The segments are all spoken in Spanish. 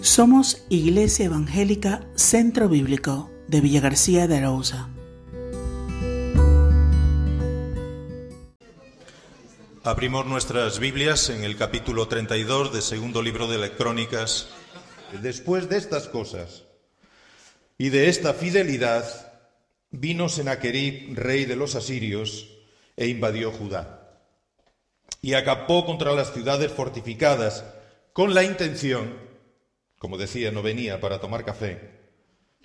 Somos Iglesia Evangélica Centro Bíblico de Villa García de Arauza. Abrimos nuestras Biblias en el capítulo 32 del segundo libro de las Crónicas. Después de estas cosas y de esta fidelidad, vino Senaquerib, rey de los asirios, e invadió Judá. Y acapó contra las ciudades fortificadas con la intención, como decía, no venía para tomar café,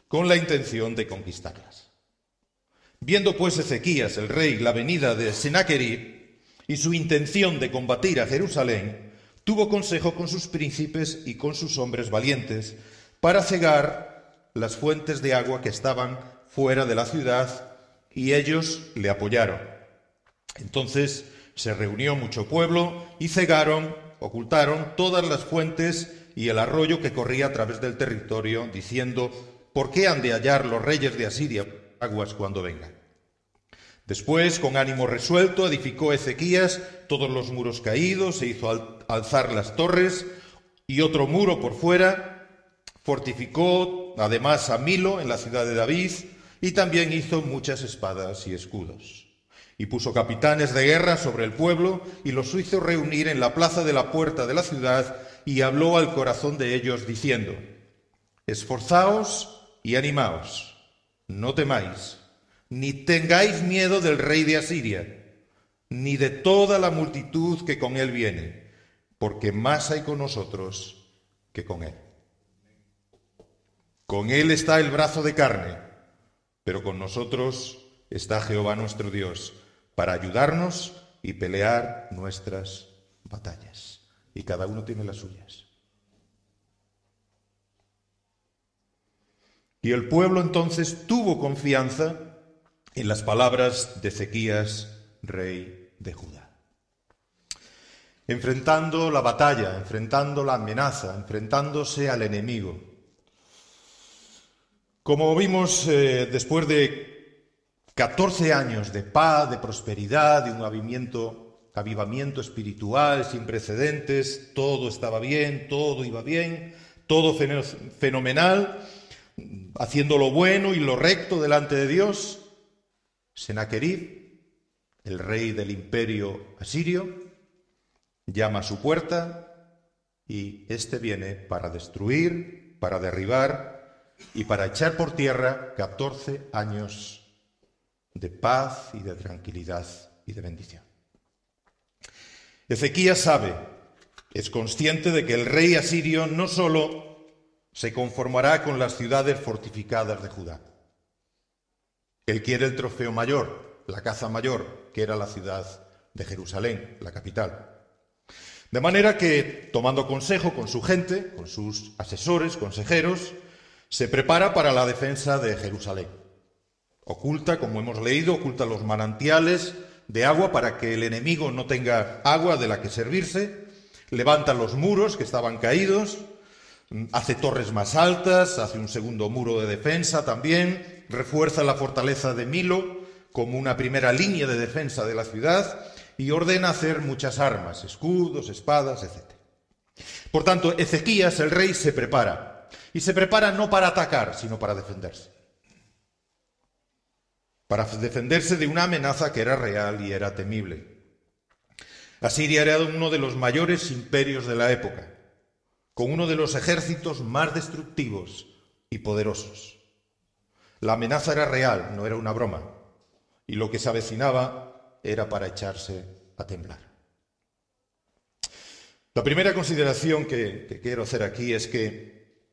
con la intención de conquistarlas. Viendo pues Ezequías, el rey, la venida de Senaquerib y su intención de combatir a Jerusalén, tuvo consejo con sus príncipes y con sus hombres valientes para cegar las fuentes de agua que estaban fuera de la ciudad, y ellos le apoyaron. Entonces se reunió mucho pueblo y cegaron, ocultaron todas las fuentes y el arroyo que corría a través del territorio, diciendo, ¿por qué han de hallar los reyes de Asiria aguas cuando vengan? Después, con ánimo resuelto, edificó Ezequías todos los muros caídos, se hizo alzar las torres y otro muro por fuera, fortificó además a Milo en la ciudad de David y también hizo muchas espadas y escudos. Y puso capitanes de guerra sobre el pueblo y los hizo reunir en la plaza de la puerta de la ciudad y habló al corazón de ellos diciendo, Esforzaos y animaos, no temáis, ni tengáis miedo del rey de Asiria, ni de toda la multitud que con él viene, porque más hay con nosotros que con él. Con él está el brazo de carne, pero con nosotros está Jehová nuestro Dios, para ayudarnos y pelear nuestras batallas. Y cada uno tiene las suyas. Y el pueblo entonces tuvo confianza en las palabras de Ezequías, rey de Judá. Enfrentando la batalla, enfrentando la amenaza, enfrentándose al enemigo. Como vimos eh, después de 14 años de paz, de prosperidad, de un avivamiento, avivamiento espiritual sin precedentes, todo estaba bien, todo iba bien, todo fenomenal, haciendo lo bueno y lo recto delante de Dios, Senaquerib, el rey del imperio asirio, llama a su puerta y éste viene para destruir, para derribar y para echar por tierra 14 años de paz y de tranquilidad y de bendición. Ezequías sabe, es consciente de que el rey asirio no solo se conformará con las ciudades fortificadas de Judá, él quiere el trofeo mayor, la caza mayor, que era la ciudad de Jerusalén, la capital. De manera que, tomando consejo con su gente, con sus asesores, consejeros, se prepara para la defensa de Jerusalén. Oculta, como hemos leído, oculta los manantiales de agua para que el enemigo no tenga agua de la que servirse, levanta los muros que estaban caídos, hace torres más altas, hace un segundo muro de defensa también, refuerza la fortaleza de Milo como una primera línea de defensa de la ciudad y ordena hacer muchas armas, escudos, espadas, etc. Por tanto, Ezequías, el rey, se prepara. Y se prepara no para atacar, sino para defenderse. Para defenderse de una amenaza que era real y era temible. Asiria era uno de los mayores imperios de la época, con uno de los ejércitos más destructivos y poderosos. La amenaza era real, no era una broma, y lo que se avecinaba era para echarse a temblar. La primera consideración que, que, quiero hacer aquí es que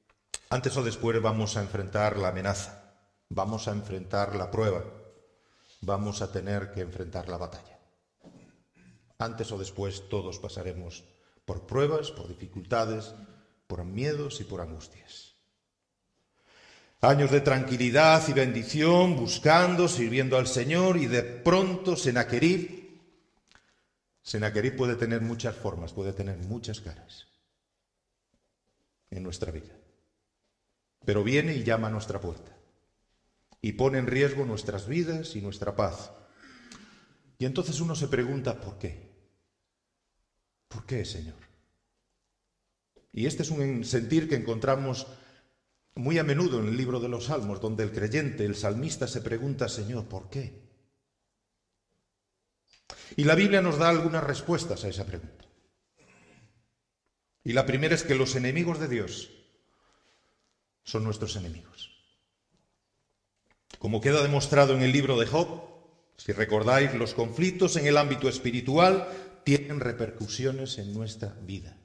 antes o después vamos a enfrentar la amenaza, vamos a enfrentar la prueba, vamos a tener que enfrentar la batalla. Antes o después todos pasaremos por pruebas, por dificultades, por miedos y por angustias. Años de tranquilidad y bendición, buscando, sirviendo al Señor y de pronto Senaquerib. Senaquerib puede tener muchas formas, puede tener muchas caras en nuestra vida. Pero viene y llama a nuestra puerta y pone en riesgo nuestras vidas y nuestra paz. Y entonces uno se pregunta, ¿por qué? ¿Por qué, Señor? Y este es un sentir que encontramos muy a menudo en el libro de los Salmos, donde el creyente, el salmista, se pregunta, Señor, ¿por qué? Y la Biblia nos da algunas respuestas a esa pregunta. Y la primera es que los enemigos de Dios son nuestros enemigos. Como queda demostrado en el libro de Job, si recordáis, los conflictos en el ámbito espiritual tienen repercusiones en nuestra vida.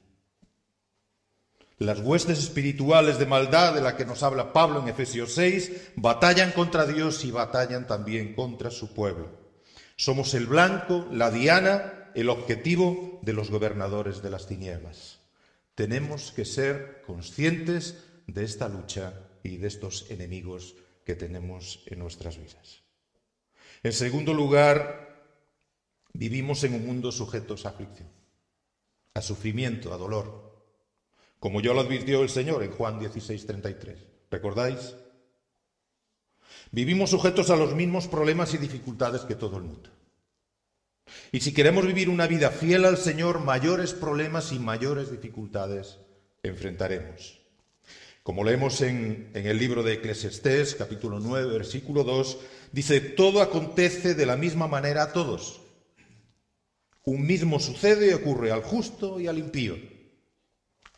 Las huestes espirituales de maldad de la que nos habla Pablo en Efesios 6 batallan contra Dios y batallan también contra su pueblo. Somos el blanco, la diana, el objetivo de los gobernadores de las tinieblas. Tenemos que ser conscientes de esta lucha y de estos enemigos que tenemos en nuestras vidas. En segundo lugar, vivimos en un mundo sujetos a aflicción, a sufrimiento, a dolor como ya lo advirtió el Señor en Juan 16, 33. ¿Recordáis? Vivimos sujetos a los mismos problemas y dificultades que todo el mundo. Y si queremos vivir una vida fiel al Señor, mayores problemas y mayores dificultades enfrentaremos. Como leemos en, el libro de Eclesiastés, capítulo 9, versículo 2, dice, todo acontece de la misma manera a todos. Un mismo sucede y ocurre al justo y al impío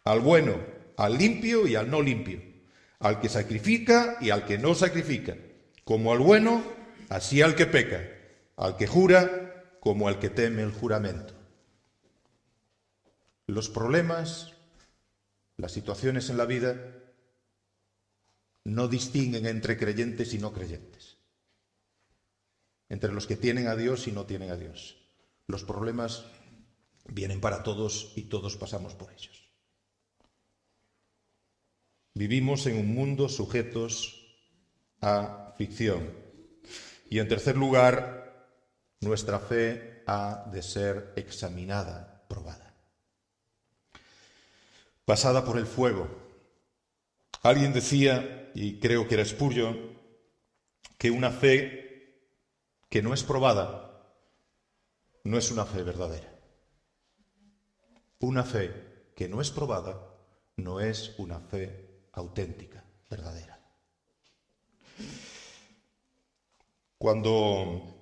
al bueno, al limpio y al no limpio, al que sacrifica y al que no sacrifica, como al bueno, así al que peca, al que jura, como al que teme el juramento. Los problemas, las situaciones en la vida, no distinguen entre creyentes y no creyentes, entre los que tienen a Dios y no tienen a Dios. Los problemas vienen para todos y todos pasamos por ellos. Vivimos en un mundo sujetos a ficción. Y en tercer lugar, nuestra fe ha de ser examinada, probada. Pasada por el fuego. Alguien decía, y creo que era Spurgeon, que una fe que no es probada no es una fe verdadera. Una fe que no es probada no es una fe auténtica, verdadera. Cuando,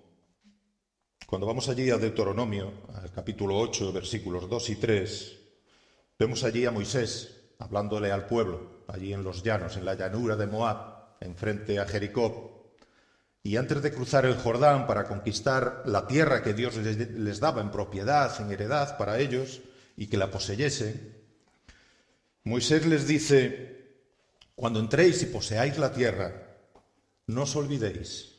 cuando vamos allí a Deuteronomio, al capítulo 8, versículos 2 y 3, vemos allí a Moisés hablándole al pueblo, allí en los llanos, en la llanura de Moab, enfrente a Jericó. Y antes de cruzar el Jordán para conquistar la tierra que Dios les, les daba en propiedad, en heredad para ellos, y que la poseyesen, Moisés les dice, cuando entréis y poseáis la tierra, no os olvidéis,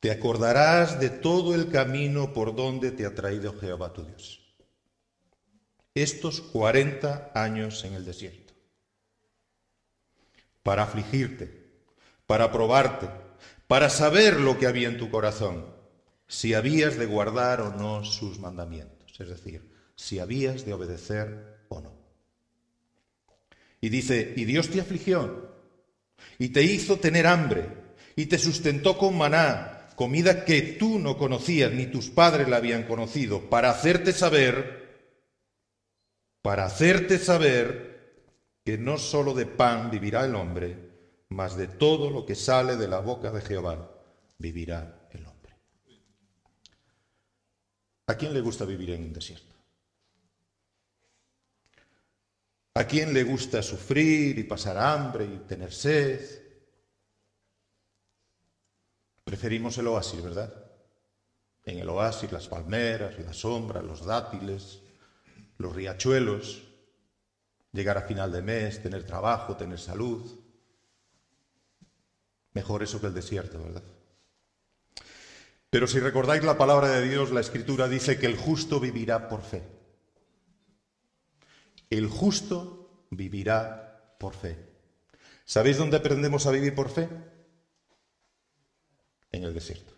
te acordarás de todo el camino por donde te ha traído Jehová tu Dios. Estos cuarenta años en el desierto, para afligirte, para probarte, para saber lo que había en tu corazón, si habías de guardar o no sus mandamientos, es decir, si habías de obedecer o no. Y dice, y Dios te afligió, y te hizo tener hambre, y te sustentó con maná, comida que tú no conocías ni tus padres la habían conocido, para hacerte saber, para hacerte saber que no sólo de pan vivirá el hombre, mas de todo lo que sale de la boca de Jehová vivirá el hombre. ¿A quién le gusta vivir en un desierto? ¿A quién le gusta sufrir y pasar hambre y tener sed? Preferimos el oasis, ¿verdad? En el oasis las palmeras, la sombra, los dátiles, los riachuelos, llegar a final de mes, tener trabajo, tener salud. Mejor eso que el desierto, ¿verdad? Pero si recordáis la palabra de Dios, la escritura dice que el justo vivirá por fe. El justo vivirá por fe. ¿Sabéis dónde aprendemos a vivir por fe? En el desierto,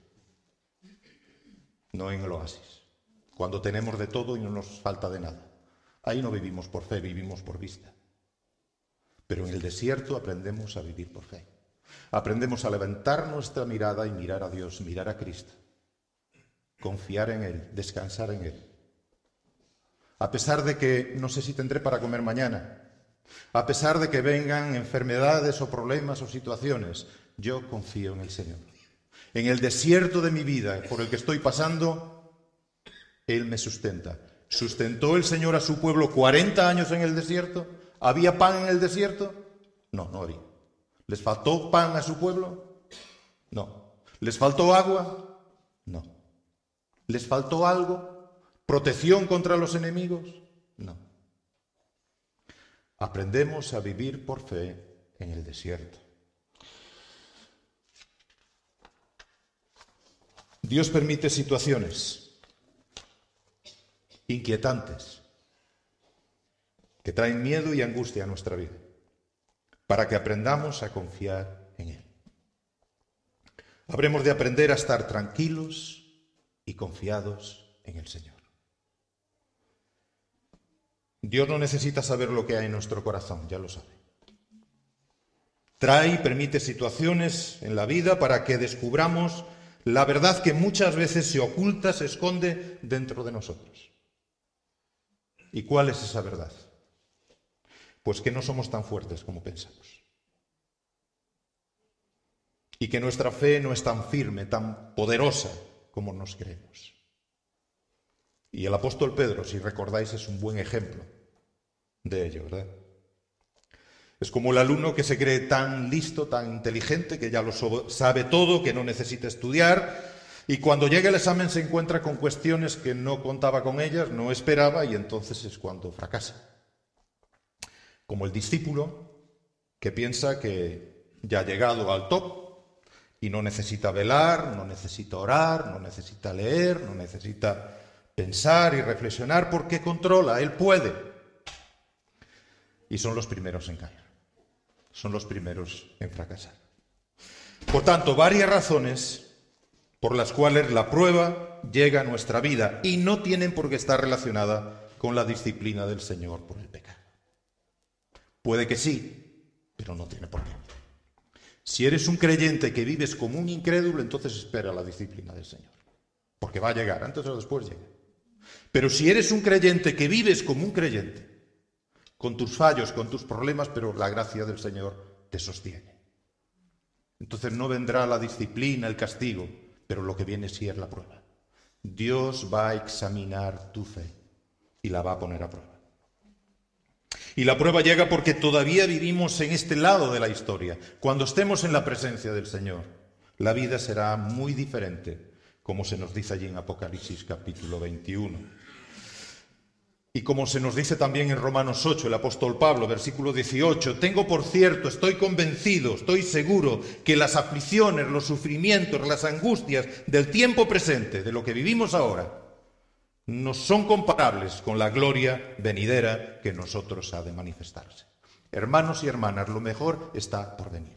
no en el oasis, cuando tenemos de todo y no nos falta de nada. Ahí no vivimos por fe, vivimos por vista. Pero en el desierto aprendemos a vivir por fe. Aprendemos a levantar nuestra mirada y mirar a Dios, mirar a Cristo, confiar en Él, descansar en Él a pesar de que no sé si tendré para comer mañana, A pesar de que vengan enfermedades o problemas o situaciones, yo confío en el Señor. En el desierto de mi vida por el que estoy pasando, Él me sustenta. ¿Sustentó el Señor a su pueblo 40 años en el desierto? ¿Había pan en el desierto? No, no había. ¿Les faltó pan a su pueblo? No. ¿Les faltó agua? No. ¿Les faltó algo? ¿Protección contra los enemigos? No. Aprendemos a vivir por fe en el desierto. Dios permite situaciones inquietantes que traen miedo y angustia a nuestra vida para que aprendamos a confiar en Él. Habremos de aprender a estar tranquilos y confiados en el Señor. Dios no necesita saber lo que hay en nuestro corazón, ya lo sabe. Trae y permite situaciones en la vida para que descubramos la verdad que muchas veces se oculta, se esconde dentro de nosotros. ¿Y cuál es esa verdad? Pues que no somos tan fuertes como pensamos. Y que nuestra fe no es tan firme, tan poderosa como nos creemos. Y el apóstol Pedro, si recordáis, es un buen ejemplo de ello, ¿verdad? Es como el alumno que se cree tan listo, tan inteligente, que ya lo sabe todo, que no necesita estudiar, y cuando llega el examen se encuentra con cuestiones que no contaba con ellas, no esperaba, y entonces es cuando fracasa. Como el discípulo que piensa que ya ha llegado al top y no necesita velar, no necesita orar, no necesita leer, no necesita pensar y reflexionar porque controla, él puede. Y son los primeros en caer, son los primeros en fracasar. Por tanto, varias razones por las cuales la prueba llega a nuestra vida y no tienen por qué estar relacionada con la disciplina del Señor por el pecado. Puede que sí, pero no tiene por qué. Si eres un creyente que vives como un incrédulo, entonces espera la disciplina del Señor, porque va a llegar, antes o después llega. Pero si eres un creyente que vives como un creyente, con tus fallos, con tus problemas, pero la gracia del Señor te sostiene. Entonces no vendrá la disciplina, el castigo, pero lo que viene sí es la prueba. Dios va a examinar tu fe y la va a poner a prueba. Y la prueba llega porque todavía vivimos en este lado de la historia. Cuando estemos en la presencia del Señor, la vida será muy diferente, como se nos dice allí en Apocalipsis capítulo 21. Y como se nos dice también en Romanos 8, el apóstol Pablo, versículo 18, tengo por cierto, estoy convencido, estoy seguro que las aflicciones, los sufrimientos, las angustias del tiempo presente, de lo que vivimos ahora, no son comparables con la gloria venidera que nosotros ha de manifestarse. Hermanos y hermanas, lo mejor está por venir.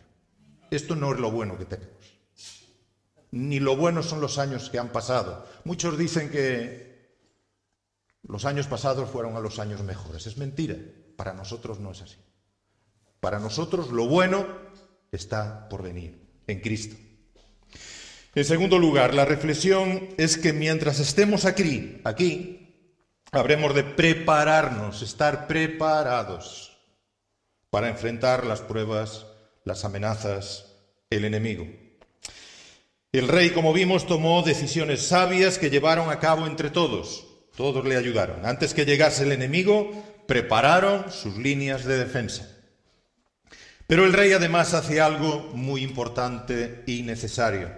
Esto no es lo bueno que tenemos. Ni lo bueno son los años que han pasado. Muchos dicen que los años pasados fueron a los años mejores. Es mentira. Para nosotros no es así. Para nosotros lo bueno está por venir en Cristo. En segundo lugar, la reflexión es que mientras estemos aquí, aquí, habremos de prepararnos, estar preparados para enfrentar las pruebas, las amenazas, el enemigo. El rey, como vimos, tomó decisiones sabias que llevaron a cabo entre todos. Todos le ayudaron. Antes que llegase el enemigo, prepararon sus líneas de defensa. Pero el rey además hace algo muy importante y necesario.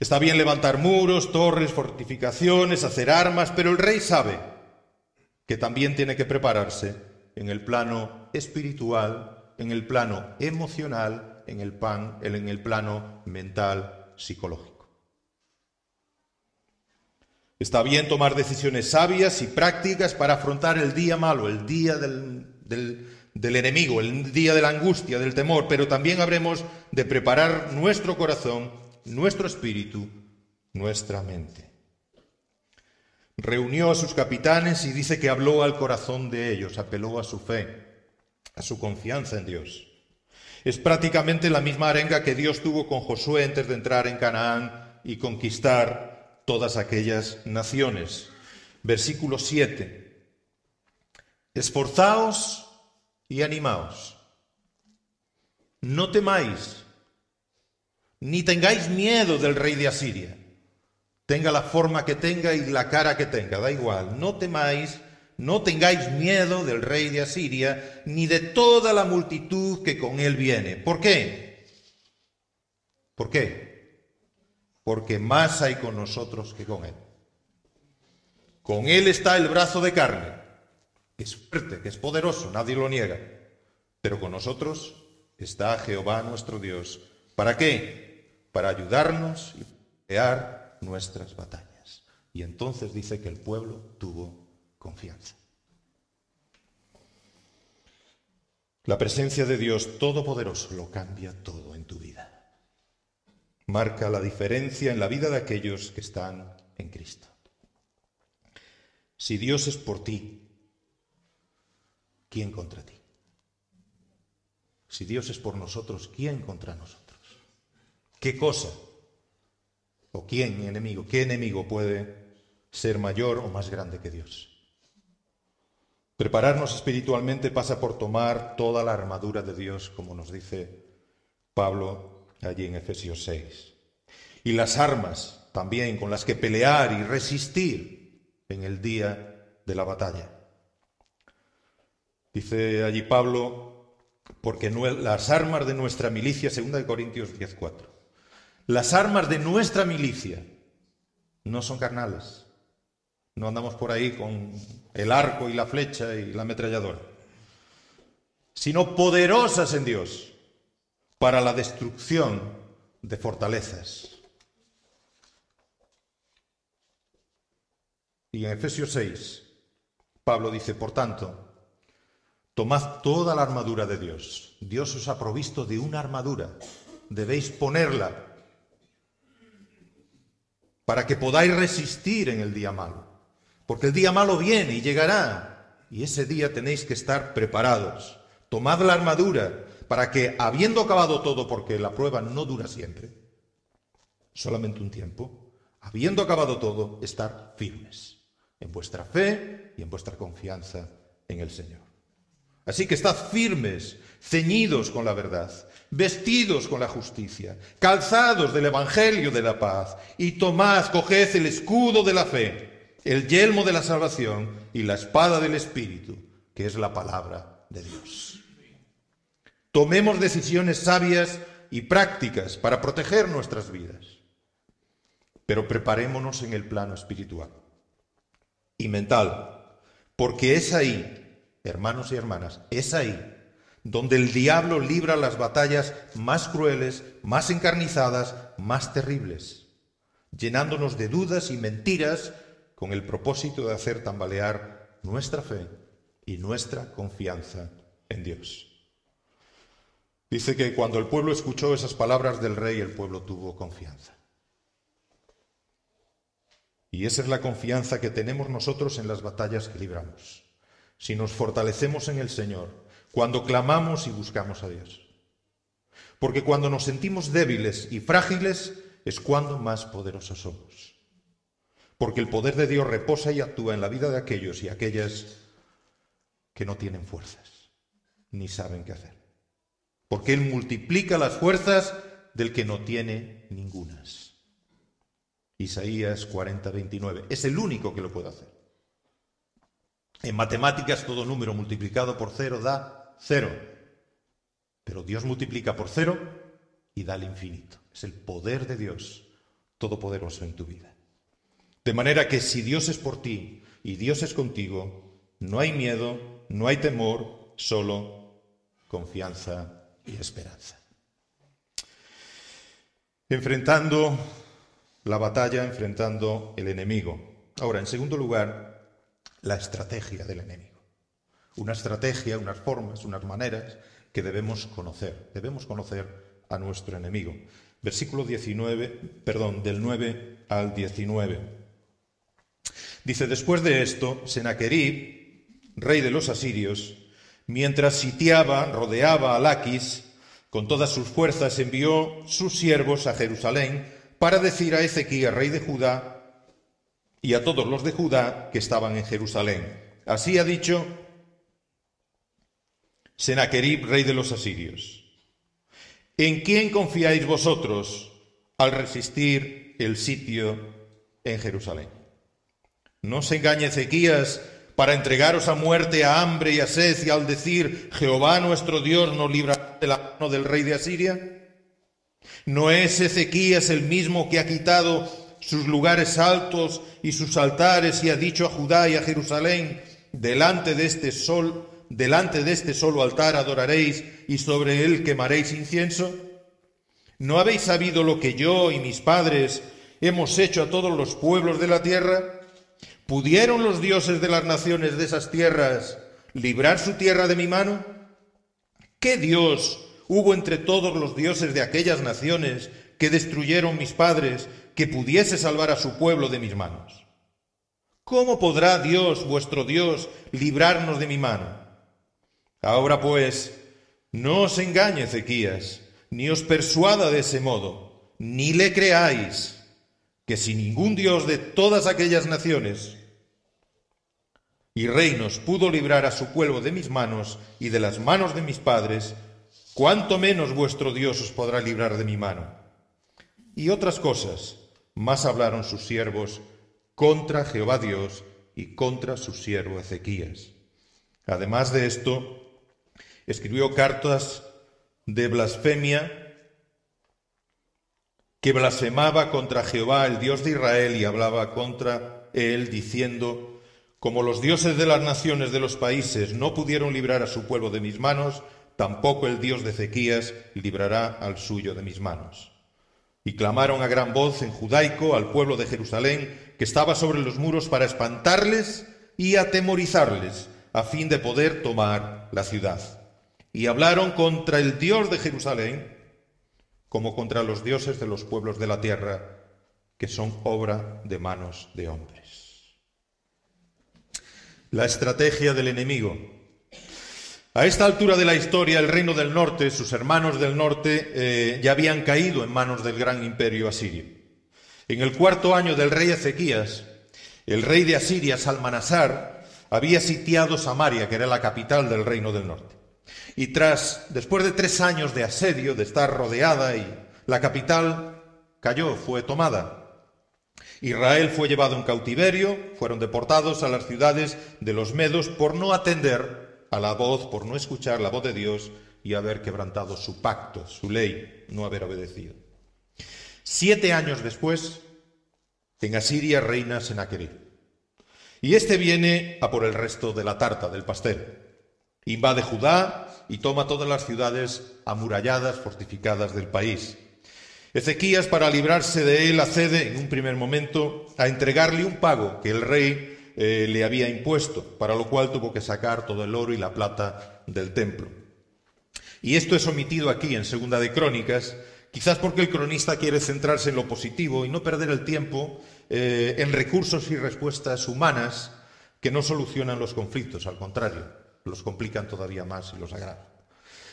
Está bien levantar muros, torres, fortificaciones, hacer armas, pero el rey sabe que también tiene que prepararse en el plano espiritual, en el plano emocional, en el, pan, en el plano mental, psicológico. Está bien tomar decisiones sabias y prácticas para afrontar el día malo, el día del, del, enemigo, el día de la angustia, del temor, pero también habremos de preparar nuestro corazón, nuestro espíritu, nuestra mente. Reunió a sus capitanes y dice que habló al corazón de ellos, apeló a su fe, a su confianza en Dios. Es prácticamente la misma arenga que Dios tuvo con Josué antes de entrar en Canaán y conquistar todas aquellas naciones. Versículo 7. Esforzaos y animaos. No temáis, ni tengáis miedo del rey de Asiria. Tenga la forma que tenga y la cara que tenga, da igual. No temáis, no tengáis miedo del rey de Asiria, ni de toda la multitud que con él viene. ¿Por qué? ¿Por qué? Porque más hay con nosotros que con él. Con él está el brazo de carne, que es fuerte, que es poderoso, nadie lo niega. Pero con nosotros está Jehová nuestro Dios. ¿Para qué? Para ayudarnos y pelear nuestras batallas. Y entonces dice que el pueblo tuvo confianza. La presencia de Dios Todopoderoso lo cambia todo en tu vida. Marca la diferencia en la vida de aquellos que están en Cristo. Si Dios es por ti, ¿quién contra ti? Si Dios es por nosotros, ¿quién contra nosotros? ¿Qué cosa? ¿O quién enemigo? ¿Qué enemigo puede ser mayor o más grande que Dios? Prepararnos espiritualmente pasa por tomar toda la armadura de Dios, como nos dice Pablo allí en Efesios 6. Y las armas también con las que pelear y resistir en el día de la batalla. Dice allí Pablo, porque las armas de nuestra milicia, 2 Corintios 10:4, las armas de nuestra milicia no son carnales. No andamos por ahí con el arco y la flecha y la ametralladora, sino poderosas en Dios para la destrucción de fortalezas. Y en Efesios 6, Pablo dice, por tanto, Tomad toda la armadura de Dios. Dios os ha provisto de una armadura. Debéis ponerla para que podáis resistir en el día malo. Porque el día malo viene y llegará. Y ese día tenéis que estar preparados. Tomad la armadura para que, habiendo acabado todo, porque la prueba no dura siempre, solamente un tiempo, habiendo acabado todo, estar firmes en vuestra fe y en vuestra confianza en el Señor. Así que estad firmes, ceñidos con la verdad, vestidos con la justicia, calzados del Evangelio de la paz, y tomad, coged el escudo de la fe, el yelmo de la salvación y la espada del Espíritu, que es la palabra de Dios. Tomemos decisiones sabias y prácticas para proteger nuestras vidas, pero preparémonos en el plano espiritual y mental, porque es ahí hermanos y hermanas, es ahí donde el diablo libra las batallas más crueles, más encarnizadas, más terribles, llenándonos de dudas y mentiras con el propósito de hacer tambalear nuestra fe y nuestra confianza en Dios. Dice que cuando el pueblo escuchó esas palabras del rey, el pueblo tuvo confianza. Y esa es la confianza que tenemos nosotros en las batallas que libramos si nos fortalecemos en el Señor, cuando clamamos y buscamos a Dios. Porque cuando nos sentimos débiles y frágiles es cuando más poderosos somos. Porque el poder de Dios reposa y actúa en la vida de aquellos y aquellas que no tienen fuerzas, ni saben qué hacer. Porque Él multiplica las fuerzas del que no tiene ningunas. Isaías 40, 29. Es el único que lo puede hacer. En matemáticas todo número multiplicado por cero da cero. Pero Dios multiplica por cero y da el infinito. Es el poder de Dios todopoderoso en tu vida. De manera que si Dios es por ti y Dios es contigo, no hay miedo, no hay temor, solo confianza y esperanza. Enfrentando la batalla, enfrentando el enemigo. Ahora, en segundo lugar, la estrategia del enemigo. Una estrategia, unas formas, unas maneras que debemos conocer. Debemos conocer a nuestro enemigo. Versículo 19, perdón, del 9 al 19. Dice, después de esto, Senaquerib, rey de los asirios, mientras sitiaba, rodeaba a Laquis, con todas sus fuerzas envió sus siervos a Jerusalén para decir a Ezequiel, rey de Judá, y a todos los de Judá que estaban en Jerusalén. Así ha dicho Senaquerib, rey de los asirios. ¿En quién confiáis vosotros al resistir el sitio en Jerusalén? No se engañe Ezequías para entregaros a muerte, a hambre y a sed, y al decir, Jehová nuestro Dios nos libra de la mano del rey de Asiria. ¿No es Ezequías el mismo que ha quitado sus lugares altos y sus altares y ha dicho a Judá y a Jerusalén, delante de este sol, delante de este solo altar adoraréis y sobre él quemaréis incienso? ¿No habéis sabido lo que yo y mis padres hemos hecho a todos los pueblos de la tierra? ¿Pudieron los dioses de las naciones de esas tierras librar su tierra de mi mano? ¿Qué Dios hubo entre todos los dioses de aquellas naciones que destruyeron mis padres que pudiese salvar a su pueblo de mis manos? ¿Cómo podrá Dios, vuestro Dios, librarnos de mi mano? Ahora pues, no os engañe Ezequías, ni os persuada de ese modo, ni le creáis que si ningún Dios de todas aquellas naciones y reinos pudo librar a su pueblo de mis manos y de las manos de mis padres, cuánto menos vuestro Dios os podrá librar de mi mano. Y otras cosas más hablaron sus siervos contra Jehová Dios y contra su siervo Ezequías. Además de esto, escribió cartas de blasfemia que blasfemaba contra Jehová, el Dios de Israel, y hablaba contra él, diciendo, como los dioses de las naciones de los países no pudieron librar a su pueblo de mis manos, tampoco el Dios de Ezequías librará al suyo de mis manos. Y clamaron a gran voz en judaico al pueblo de Jerusalén, que estaba sobre los muros, para espantarles y atemorizarles, a fin de poder tomar la ciudad. Y hablaron contra el Dios de Jerusalén, como contra los dioses de los pueblos de la tierra, que son obra de manos de hombres. La estrategia del enemigo. A esta altura de la historia, el reino del norte, sus hermanos del norte, eh, ya habían caído en manos del gran imperio asirio. En el cuarto año del rey Ezequías, el rey de Asiria, Salmanasar, había sitiado Samaria, que era la capital del reino del norte. Y tras, después de tres años de asedio, de estar rodeada y la capital cayó, fue tomada. Israel fue llevado en cautiverio, fueron deportados a las ciudades de los medos por no atender a la voz, por no escuchar la voz de Dios y haber quebrantado su pacto, su ley, no haber obedecido. Siete años después, en Asiria reina Senaquerib. Y este viene a por el resto de la tarta, del pastel. Invade Judá, y toma todas las ciudades amuralladas, fortificadas del país. Ezequías, para librarse de él, accede en un primer momento a entregarle un pago que el rey eh, le había impuesto, para lo cual tuvo que sacar todo el oro y la plata del templo. Y esto es omitido aquí en Segunda de Crónicas, quizás porque el cronista quiere centrarse en lo positivo y no perder el tiempo eh, en recursos y respuestas humanas que no solucionan los conflictos, al contrario los complican todavía más y los agravan.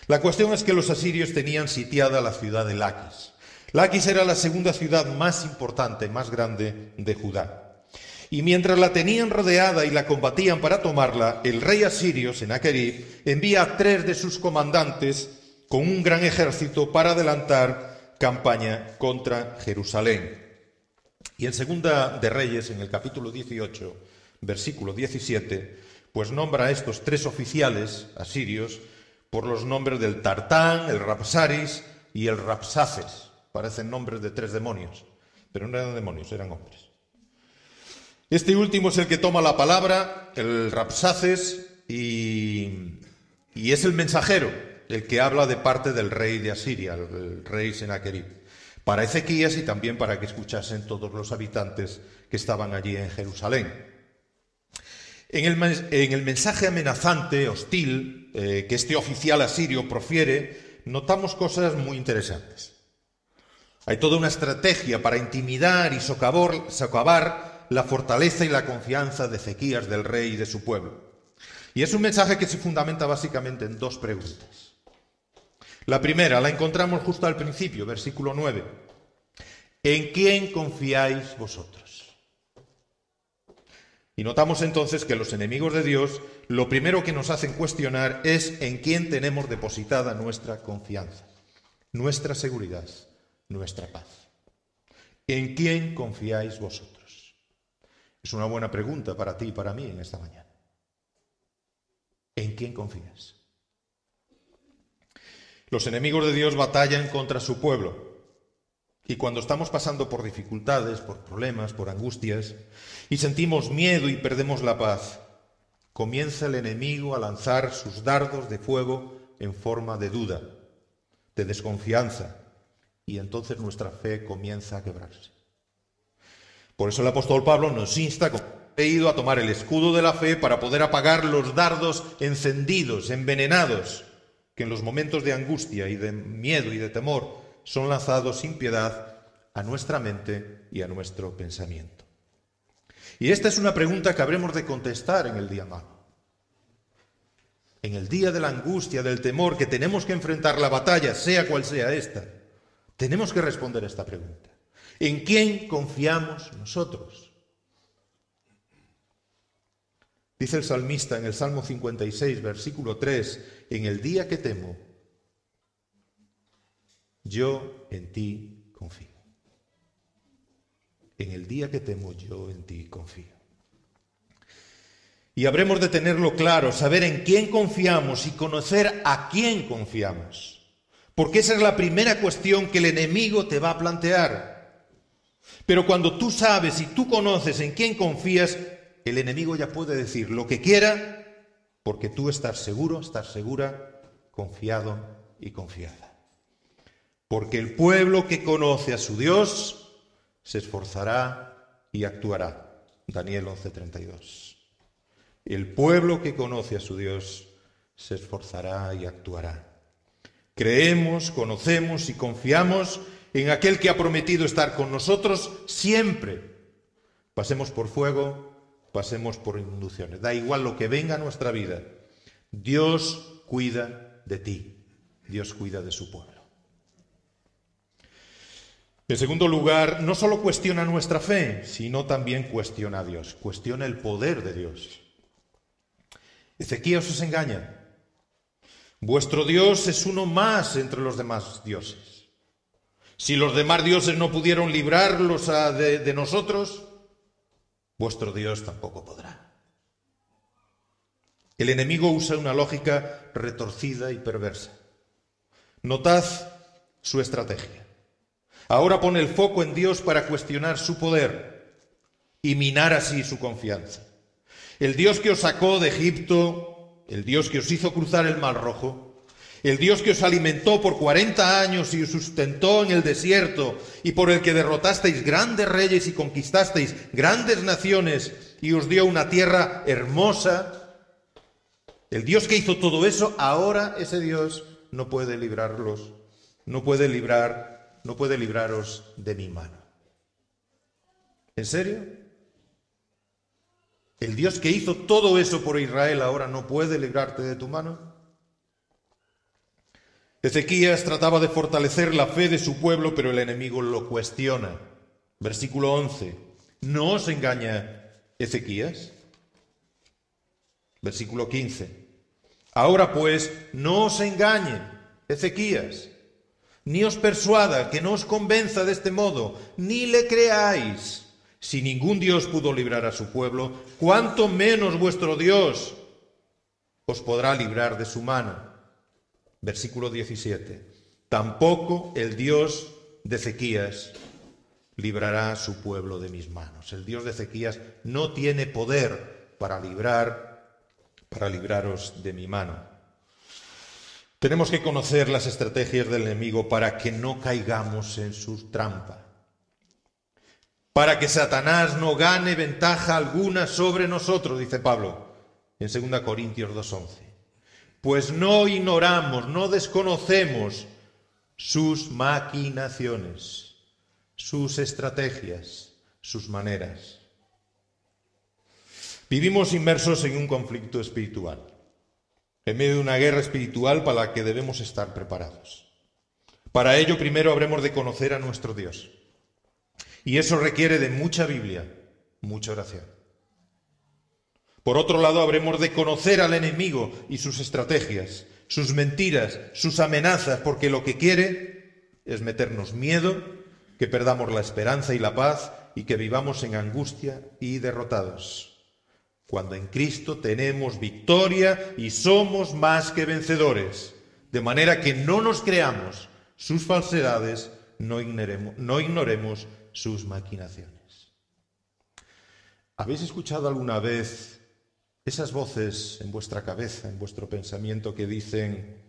La cuestión es que los asirios tenían sitiada la ciudad de Laquis. Laquis era la segunda ciudad más importante, más grande de Judá. Y mientras la tenían rodeada y la combatían para tomarla, el rey asirio, Sennacherib, envía a tres de sus comandantes con un gran ejército para adelantar campaña contra Jerusalén. Y en Segunda de Reyes, en el capítulo 18, versículo 17, pues nombra a estos tres oficiales asirios por los nombres del Tartán, el Rapsaris y el Rapsaces. Parecen nombres de tres demonios, pero no eran demonios, eran hombres. Este último es el que toma la palabra, el Rapsaces, y, es el mensajero, el que habla de parte del rey de Asiria, el, rey Senaquerib, para Ezequías y también para que escuchasen todos los habitantes que estaban allí en Jerusalén. En el, mensaje amenazante, hostil, eh, que este oficial asirio profiere, notamos cosas muy interesantes. Hay toda una estrategia para intimidar y socavar la fortaleza y la confianza de Ezequías, del rey y de su pueblo. Y es un mensaje que se fundamenta básicamente en dos preguntas. La primera la encontramos justo al principio, versículo 9. ¿En quién confiáis vosotros? Y notamos entonces que los enemigos de Dios lo primero que nos hacen cuestionar es en quién tenemos depositada nuestra confianza, nuestra seguridad, nuestra paz. ¿En quién confiáis vosotros? Es una buena pregunta para ti y para mí en esta mañana. ¿En quién confías? Los enemigos de Dios batallan contra su pueblo. Y cuando estamos pasando por dificultades, por problemas, por angustias, y sentimos miedo y perdemos la paz, comienza el enemigo a lanzar sus dardos de fuego en forma de duda, de desconfianza, y entonces nuestra fe comienza a quebrarse. Por eso el apóstol Pablo nos insta, como leído, a tomar el escudo de la fe para poder apagar los dardos encendidos, envenenados, que en los momentos de angustia y de miedo y de temor son lanzados sin piedad a nuestra mente y a nuestro pensamiento. Y esta es una pregunta que habremos de contestar en el día malo. En el día de la angustia, del temor, que tenemos que enfrentar la batalla, sea cual sea esta, tenemos que responder esta pregunta. ¿En quién confiamos nosotros? Dice el salmista en el Salmo 56, versículo 3, en el día que temo, yo en ti confío. En el día que temo, yo en ti confío. Y habremos de tenerlo claro, saber en quién confiamos y conocer a quién confiamos. Porque esa es la primera cuestión que el enemigo te va a plantear. Pero cuando tú sabes y tú conoces en quién confías, el enemigo ya puede decir lo que quiera, porque tú estás seguro, estás segura, confiado y confiada. Porque el pueblo que conoce a su Dios se esforzará y actuará. Daniel 11:32. El pueblo que conoce a su Dios se esforzará y actuará. Creemos, conocemos y confiamos en aquel que ha prometido estar con nosotros siempre. Pasemos por fuego, pasemos por inundaciones. Da igual lo que venga a nuestra vida. Dios cuida de ti. Dios cuida de su pueblo. En segundo lugar, no solo cuestiona nuestra fe, sino también cuestiona a Dios, cuestiona el poder de Dios. Ezequías os engaña. Vuestro Dios es uno más entre los demás dioses. Si los demás dioses no pudieron librarlos de, de nosotros, vuestro Dios tampoco podrá. El enemigo usa una lógica retorcida y perversa. Notad su estrategia. Ahora pone el foco en Dios para cuestionar su poder y minar así su confianza. El Dios que os sacó de Egipto, el Dios que os hizo cruzar el Mar Rojo, el Dios que os alimentó por cuarenta años y os sustentó en el desierto y por el que derrotasteis grandes reyes y conquistasteis grandes naciones y os dio una tierra hermosa, el Dios que hizo todo eso, ahora ese Dios no puede librarlos, no puede librar no puede libraros de mi mano. ¿En serio? ¿El Dios que hizo todo eso por Israel ahora no puede librarte de tu mano? Ezequías trataba de fortalecer la fe de su pueblo, pero el enemigo lo cuestiona. Versículo 11. ¿No os engaña Ezequías? Versículo 15. Ahora pues, no os engañe Ezequías ni os persuada, que no os convenza de este modo, ni le creáis. Si ningún Dios pudo librar a su pueblo, cuánto menos vuestro Dios os podrá librar de su mano. Versículo 17. Tampoco el Dios de Ezequías librará a su pueblo de mis manos. El Dios de Ezequías no tiene poder para librar para libraros de mi mano. Tenemos que conocer las estrategias del enemigo para que no caigamos en su trampa, para que Satanás no gane ventaja alguna sobre nosotros, dice Pablo en 2 Corintios 2.11. Pues no ignoramos, no desconocemos sus maquinaciones, sus estrategias, sus maneras. Vivimos inmersos en un conflicto espiritual en medio de una guerra espiritual para la que debemos estar preparados. Para ello primero habremos de conocer a nuestro Dios. Y eso requiere de mucha Biblia, mucha oración. Por otro lado, habremos de conocer al enemigo y sus estrategias, sus mentiras, sus amenazas, porque lo que quiere es meternos miedo, que perdamos la esperanza y la paz y que vivamos en angustia y derrotados. Cuando en Cristo tenemos victoria y somos más que vencedores, de manera que no nos creamos sus falsedades, no ignoremos, no ignoremos sus maquinaciones. ¿Habéis escuchado alguna vez esas voces en vuestra cabeza, en vuestro pensamiento que dicen,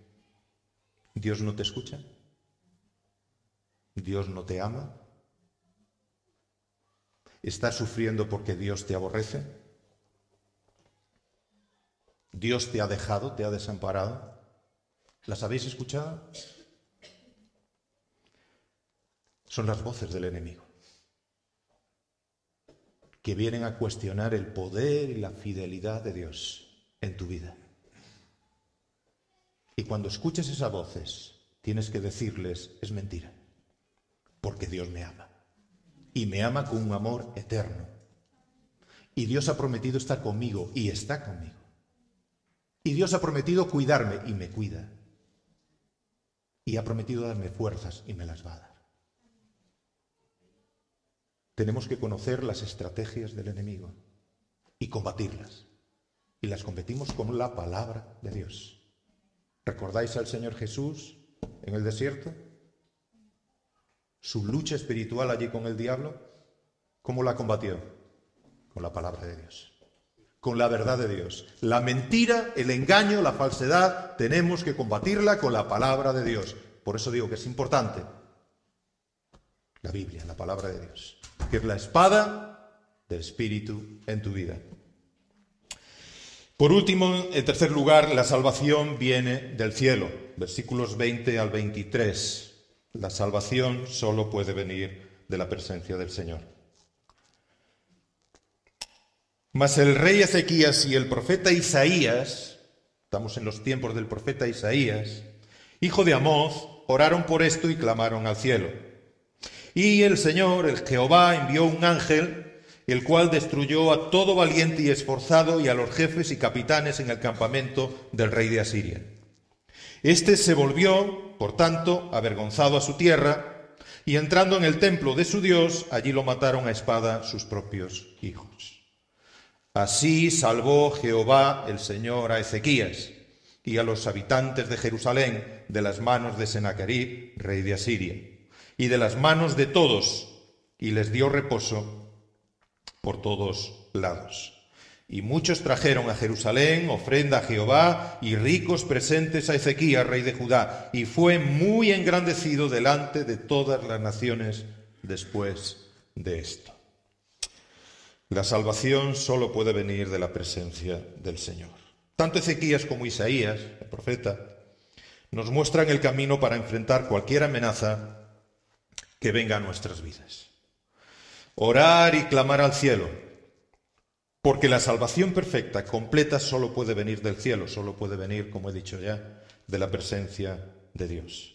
Dios no te escucha, Dios no te ama, estás sufriendo porque Dios te aborrece, Dios te ha dejado, te ha desamparado. ¿Las habéis escuchado? Son las voces del enemigo que vienen a cuestionar el poder y la fidelidad de Dios en tu vida. Y cuando escuches esas voces, tienes que decirles, es mentira, porque Dios me ama. Y me ama con un amor eterno. Y Dios ha prometido estar conmigo y está conmigo. Y Dios ha prometido cuidarme y me cuida. Y ha prometido darme fuerzas y me las va a dar. Tenemos que conocer las estrategias del enemigo y combatirlas. Y las combatimos con la palabra de Dios. ¿Recordáis al Señor Jesús en el desierto? Su lucha espiritual allí con el diablo. ¿Cómo la combatió? Con la palabra de Dios. Con la verdad de Dios. La mentira, el engaño, la falsedad, tenemos que combatirla con la palabra de Dios. Por eso digo que es importante la Biblia, la palabra de Dios que es la espada del Espíritu en tu vida. Por último, en tercer lugar, la salvación viene del cielo, versículos 20 al 23. La salvación solo puede venir de la presencia del Señor. Mas el rey Ezequías y el profeta Isaías, estamos en los tiempos del profeta Isaías, hijo de Amós, oraron por esto y clamaron al cielo. Y el Señor, el Jehová, envió un ángel, el cual destruyó a todo valiente y esforzado y a los jefes y capitanes en el campamento del rey de Asiria. Este se volvió, por tanto, avergonzado a su tierra, y entrando en el templo de su Dios, allí lo mataron a espada sus propios hijos. Así salvó Jehová el Señor a Ezequías y a los habitantes de Jerusalén de las manos de Sennacherib, rey de Asiria y de las manos de todos, y les dio reposo por todos lados. Y muchos trajeron a Jerusalén ofrenda a Jehová y ricos presentes a Ezequías, rey de Judá, y fue muy engrandecido delante de todas las naciones después de esto. La salvación solo puede venir de la presencia del Señor. Tanto Ezequías como Isaías, el profeta, nos muestran el camino para enfrentar cualquier amenaza que venga a nuestras vidas. Orar y clamar al cielo, porque la salvación perfecta, completa, solo puede venir del cielo, solo puede venir, como he dicho ya, de la presencia de Dios.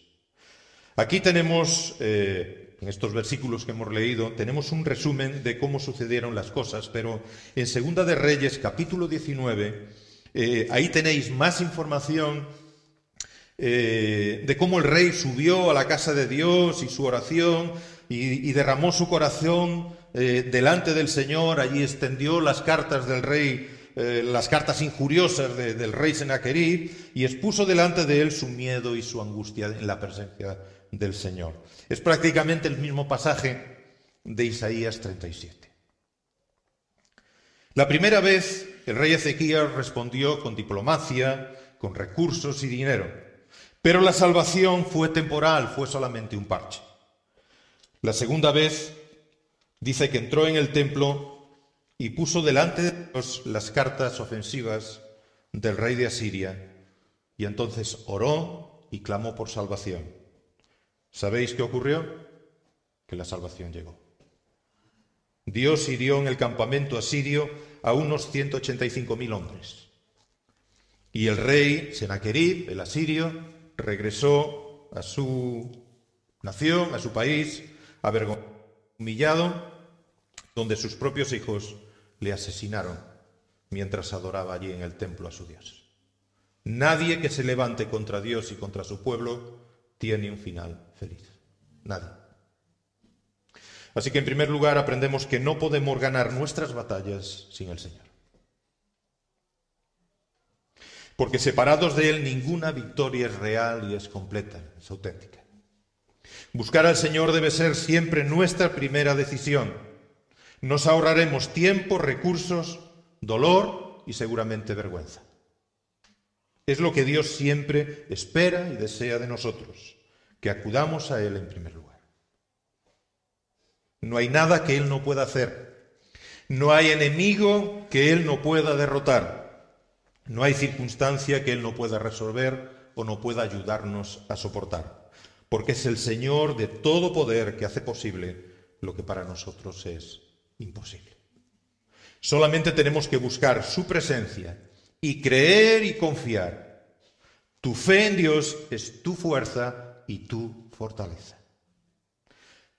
Aquí tenemos, eh, en estos versículos que hemos leído, tenemos un resumen de cómo sucedieron las cosas, pero en Segunda de Reyes, capítulo 19, eh, ahí tenéis más información eh, de cómo el rey subió a la casa de Dios y su oración y, derramó su corazón eh, delante del Señor, allí extendió las cartas del rey, eh, las cartas injuriosas del rey Sennacherib y expuso delante de él su miedo y su angustia en la presencia del Señor. Es prácticamente el mismo pasaje de Isaías 37. La primera vez el rey Ezequías respondió con diplomacia, con recursos y dinero. Pero la salvación fue temporal, fue solamente un parche. La segunda vez dice que entró en el templo y puso delante de Dios las cartas ofensivas del rey de Asiria y entonces oró y clamó por salvación. ¿Sabéis qué ocurrió? Que la salvación llegó. Dios hirió en el campamento asirio a unos 185.000 hombres. Y el rey Senaquerib, el asirio, regresó a su nación, a su país, avergonzado, humillado, donde sus propios hijos le asesinaron mientras adoraba allí en el templo a su Dios. Nadie que se levante contra Dios y contra su pueblo tiene un final feliz. Nadie. Así que en primer lugar aprendemos que no podemos ganar nuestras batallas sin el Señor. Porque separados de Él ninguna victoria es real y es completa, es auténtica. Buscar al Señor debe ser siempre nuestra primera decisión. Nos ahorraremos tiempo, recursos, dolor y seguramente vergüenza. Es lo que Dios siempre espera y desea de nosotros, que acudamos a Él en primer lugar. No hay nada que Él no pueda hacer. No hay enemigo que Él no pueda derrotar. No hay circunstancia que Él no pueda resolver o no pueda ayudarnos a soportar. Porque es el Señor de todo poder que hace posible lo que para nosotros es imposible. Solamente tenemos que buscar su presencia y creer y confiar. Tu fe en Dios es tu fuerza y tu fortaleza.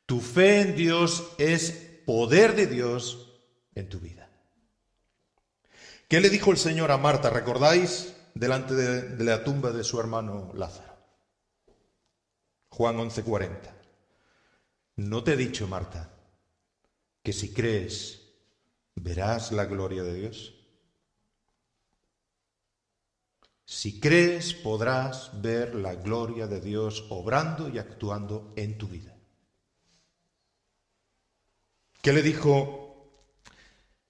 Tu fe en Dios es poder de Dios en tu vida. ¿Qué le dijo el Señor a Marta? ¿Recordáis? Delante de, la tumba de su hermano Lázaro. Juan 11:40. ¿No te he dicho, Marta, que si crees, verás la gloria de Dios? Si crees, podrás ver la gloria de Dios obrando y actuando en tu vida. ¿Qué le dijo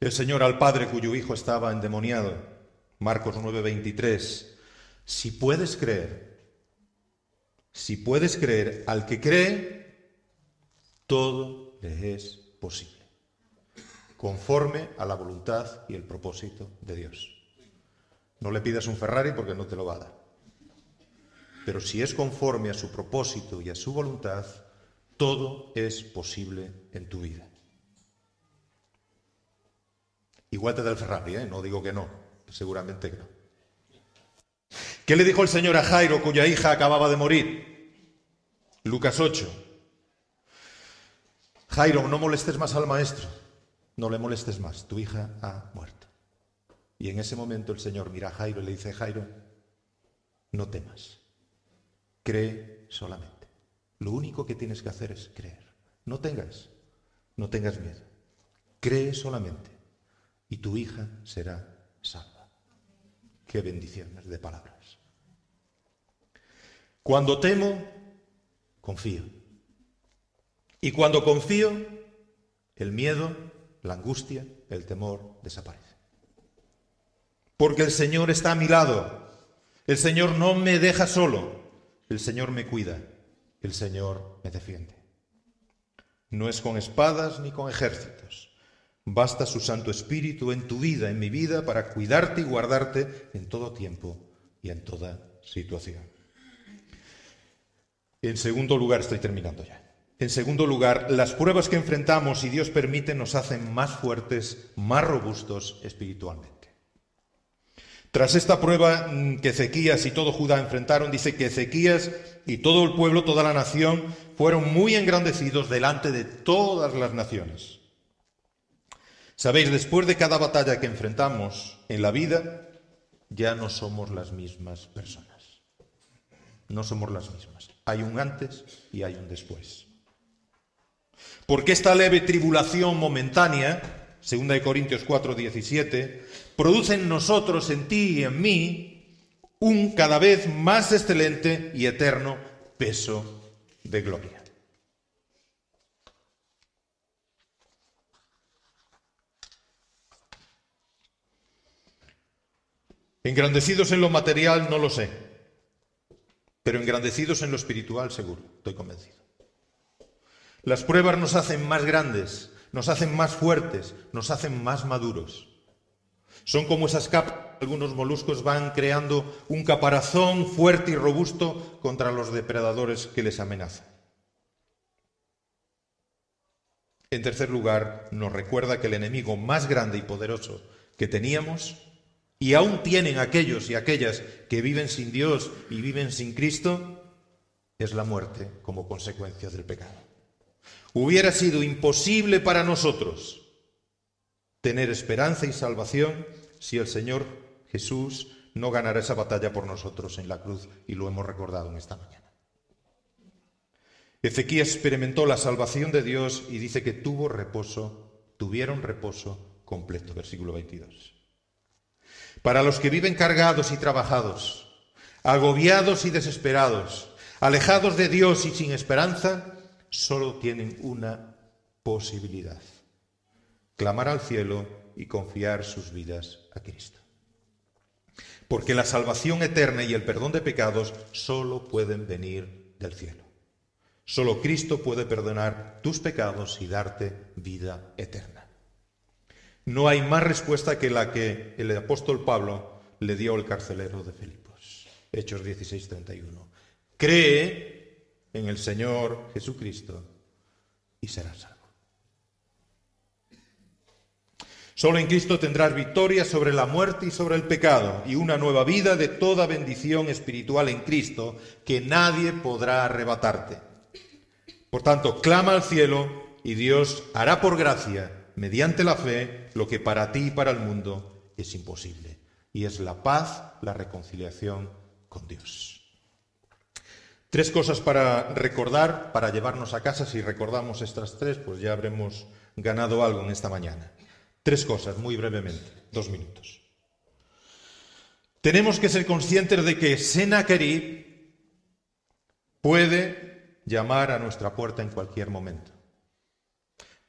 el Señor al padre cuyo hijo estaba endemoniado? Marcos 9:23. Si puedes creer, si puedes creer, al que cree, todo le es posible, conforme a la voluntad y el propósito de Dios. No le pidas un Ferrari porque no te lo va a dar. Pero si es conforme a su propósito y a su voluntad, todo es posible en tu vida. Igual da el Ferrari, ¿eh? no digo que no, seguramente que no. ¿Qué le dijo el Señor a Jairo, cuya hija acababa de morir? Lucas 8. Jairo, no molestes más al maestro, no le molestes más, tu hija ha muerto. Y en ese momento el Señor mira a Jairo y le dice, Jairo, no temas, cree solamente. Lo único que tienes que hacer es creer. No tengas, no tengas miedo. Cree solamente y tu hija será salva. Qué bendiciones de palabras. Cuando temo, confío. Y cuando confío, el miedo, la angustia, el temor desaparece porque el Señor está a mi lado. El Señor no me deja solo. El Señor me cuida. El Señor me defiende. No es con espadas ni con ejércitos. Basta su Santo Espíritu en tu vida, en mi vida, para cuidarte y guardarte en todo tiempo y en toda situación. En segundo lugar, estoy terminando ya. En segundo lugar, las pruebas que enfrentamos, y Dios permite, nos hacen más fuertes, más robustos espiritualmente. Tras esta prueba mm, que Ezequías y todo Judá enfrentaron, dice que Ezequías y todo el pueblo, toda la nación, fueron muy engrandecidos delante de todas las naciones. Sabéis, después de cada batalla que enfrentamos en la vida, ya no somos las mismas personas. No somos las mismas. Hay un antes y hay un después. Porque esta leve tribulación momentánea 2 Corintios 4, 17, produce en nosotros, en ti y en mí, un cada vez más excelente y eterno peso de gloria. Engrandecidos en lo material no lo sé, pero engrandecidos en lo espiritual seguro, estoy convencido. Las pruebas nos hacen más grandes, nos hacen más fuertes, nos hacen más maduros. Son como esas capas algunos moluscos van creando un caparazón fuerte y robusto contra los depredadores que les amenazan. En tercer lugar, nos recuerda que el enemigo más grande y poderoso que teníamos, y aún tienen aquellos y aquellas que viven sin Dios y viven sin Cristo, es la muerte como consecuencia del pecado. Hubiera sido imposible para nosotros tener esperanza y salvación si el Señor Jesús no ganará esa batalla por nosotros en la cruz y lo hemos recordado en esta mañana. Ezequías experimentó la salvación de Dios y dice que tuvo reposo, tuvieron reposo completo, versículo 22. Para los que viven cargados y trabajados, agobiados y desesperados, alejados de Dios y sin esperanza, solo tienen una posibilidad, clamar al cielo y confiar sus vidas a Cristo. Porque la salvación eterna y el perdón de pecados solo pueden venir del cielo. Solo Cristo puede perdonar tus pecados y darte vida eterna. No hay más respuesta que la que el apóstol Pablo le dio al carcelero de Filipos. Hechos 16:31. Cree en el Señor Jesucristo y serás salvo. Solo en Cristo tendrás victoria sobre la muerte y sobre el pecado y una nueva vida de toda bendición espiritual en Cristo que nadie podrá arrebatarte. Por tanto, clama al cielo y Dios hará por gracia, mediante la fe, lo que para ti y para el mundo es imposible. Y es la paz, la reconciliación con Dios. Tres cosas para recordar, para llevarnos a casa. Si recordamos estas tres, pues ya habremos ganado algo en esta mañana. Tres cosas, muy brevemente, dos minutos. Tenemos que ser conscientes de que Senaquerib puede llamar a nuestra puerta en cualquier momento.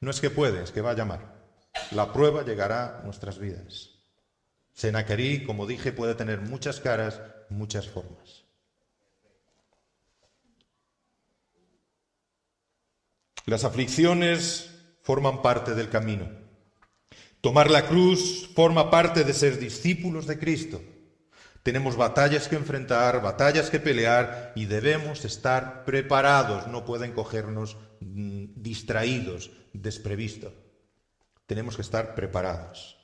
No es que puede, es que va a llamar. La prueba llegará a nuestras vidas. Senaquerí, como dije, puede tener muchas caras, muchas formas. Las aflicciones forman parte del camino. Tomar la cruz forma parte de ser discípulos de Cristo. Tenemos batallas que enfrentar, batallas que pelear y debemos estar preparados. No pueden cogernos mm, distraídos, desprevistos. Tenemos que estar preparados.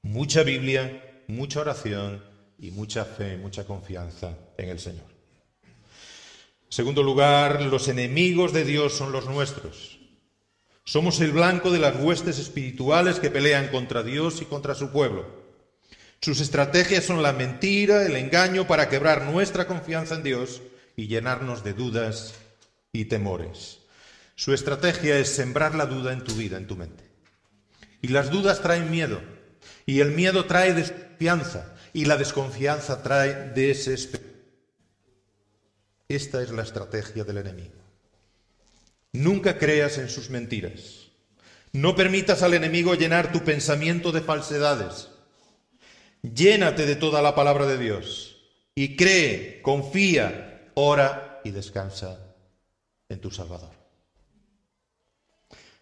Mucha Biblia, mucha oración y mucha fe, mucha confianza en el Señor. En segundo lugar, los enemigos de Dios son los nuestros. Somos el blanco de las huestes espirituales que pelean contra Dios y contra su pueblo. Sus estrategias son la mentira, el engaño para quebrar nuestra confianza en Dios y llenarnos de dudas y temores. Su estrategia es sembrar la duda en tu vida, en tu mente. Y las dudas traen miedo. Y el miedo trae desconfianza. Y la desconfianza trae desesperación. Esta es la estrategia del enemigo. Nunca creas en sus mentiras. No permitas al enemigo llenar tu pensamiento de falsedades. Llénate de toda la palabra de Dios y cree, confía, ora y descansa en tu Salvador.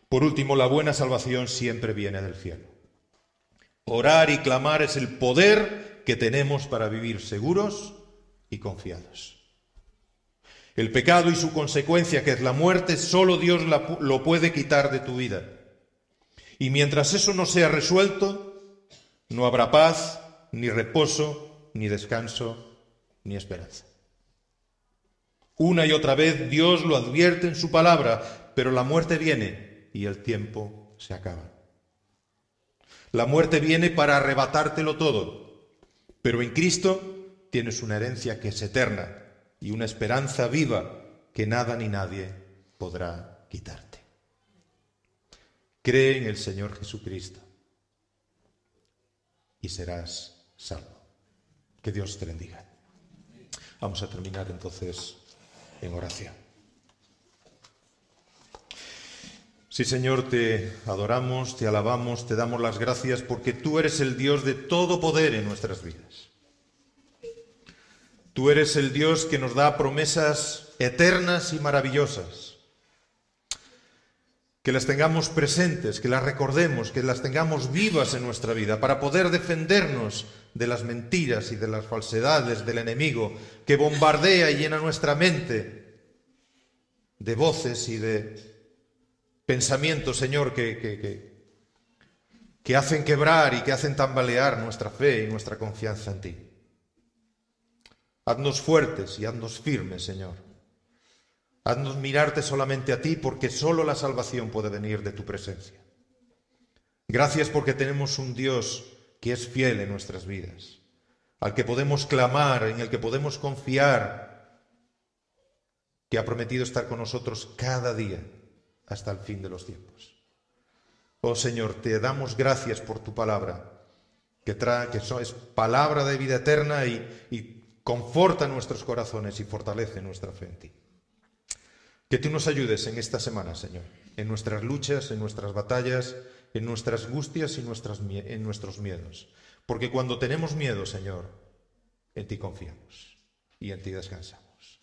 Por último, la buena salvación siempre viene del cielo. Orar y clamar es el poder que tenemos para vivir seguros y confiados. El pecado y su consecuencia, que es la muerte, solo Dios lo puede quitar de tu vida. Y mientras eso no sea resuelto, no habrá paz, ni reposo, ni descanso, ni esperanza. Una y otra vez Dios lo advierte en su palabra, pero la muerte viene y el tiempo se acaba. La muerte viene para arrebatártelo todo, pero en Cristo tienes una herencia que es eterna y una esperanza viva que nada ni nadie podrá quitarte. Cree en el Señor Jesucristo y serás salvo. Que Dios te bendiga. Vamos a terminar entonces en oración. Sí, Señor, te adoramos, te alabamos, te damos las gracias porque tú eres el Dios de todo poder en nuestras vidas. Tú eres el Dios que nos da promesas eternas y maravillosas que las tengamos presentes, que las recordemos, que las tengamos vivas en nuestra vida, para poder defendernos de las mentiras y de las falsedades del enemigo que bombardea y llena nuestra mente de voces y de pensamientos, Señor, que, que, que hacen quebrar y que hacen tambalear nuestra fe y nuestra confianza en ti. Haznos fuertes y haznos firmes, Señor Haznos mirarte solamente a ti porque solo la salvación puede venir de tu presencia. Gracias porque tenemos un Dios que es fiel en nuestras vidas, al que podemos clamar, en el que podemos confiar, que ha prometido estar con nosotros cada día hasta el fin de los tiempos. Oh Señor, te damos gracias por tu palabra, que, trae, que es palabra de vida eterna y, y conforta nuestros corazones y fortalece nuestra fe en ti. Que tú nos ayudes en esta semana, Señor, en nuestras luchas, en nuestras batallas, en nuestras angustias y en nuestros miedos. Porque cuando tenemos miedo, Señor, en ti confiamos y en ti descansamos.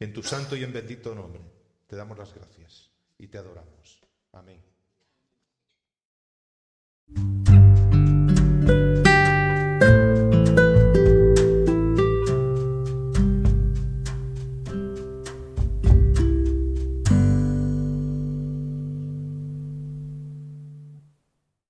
En tu santo y en bendito nombre te damos las gracias y te adoramos. Amén.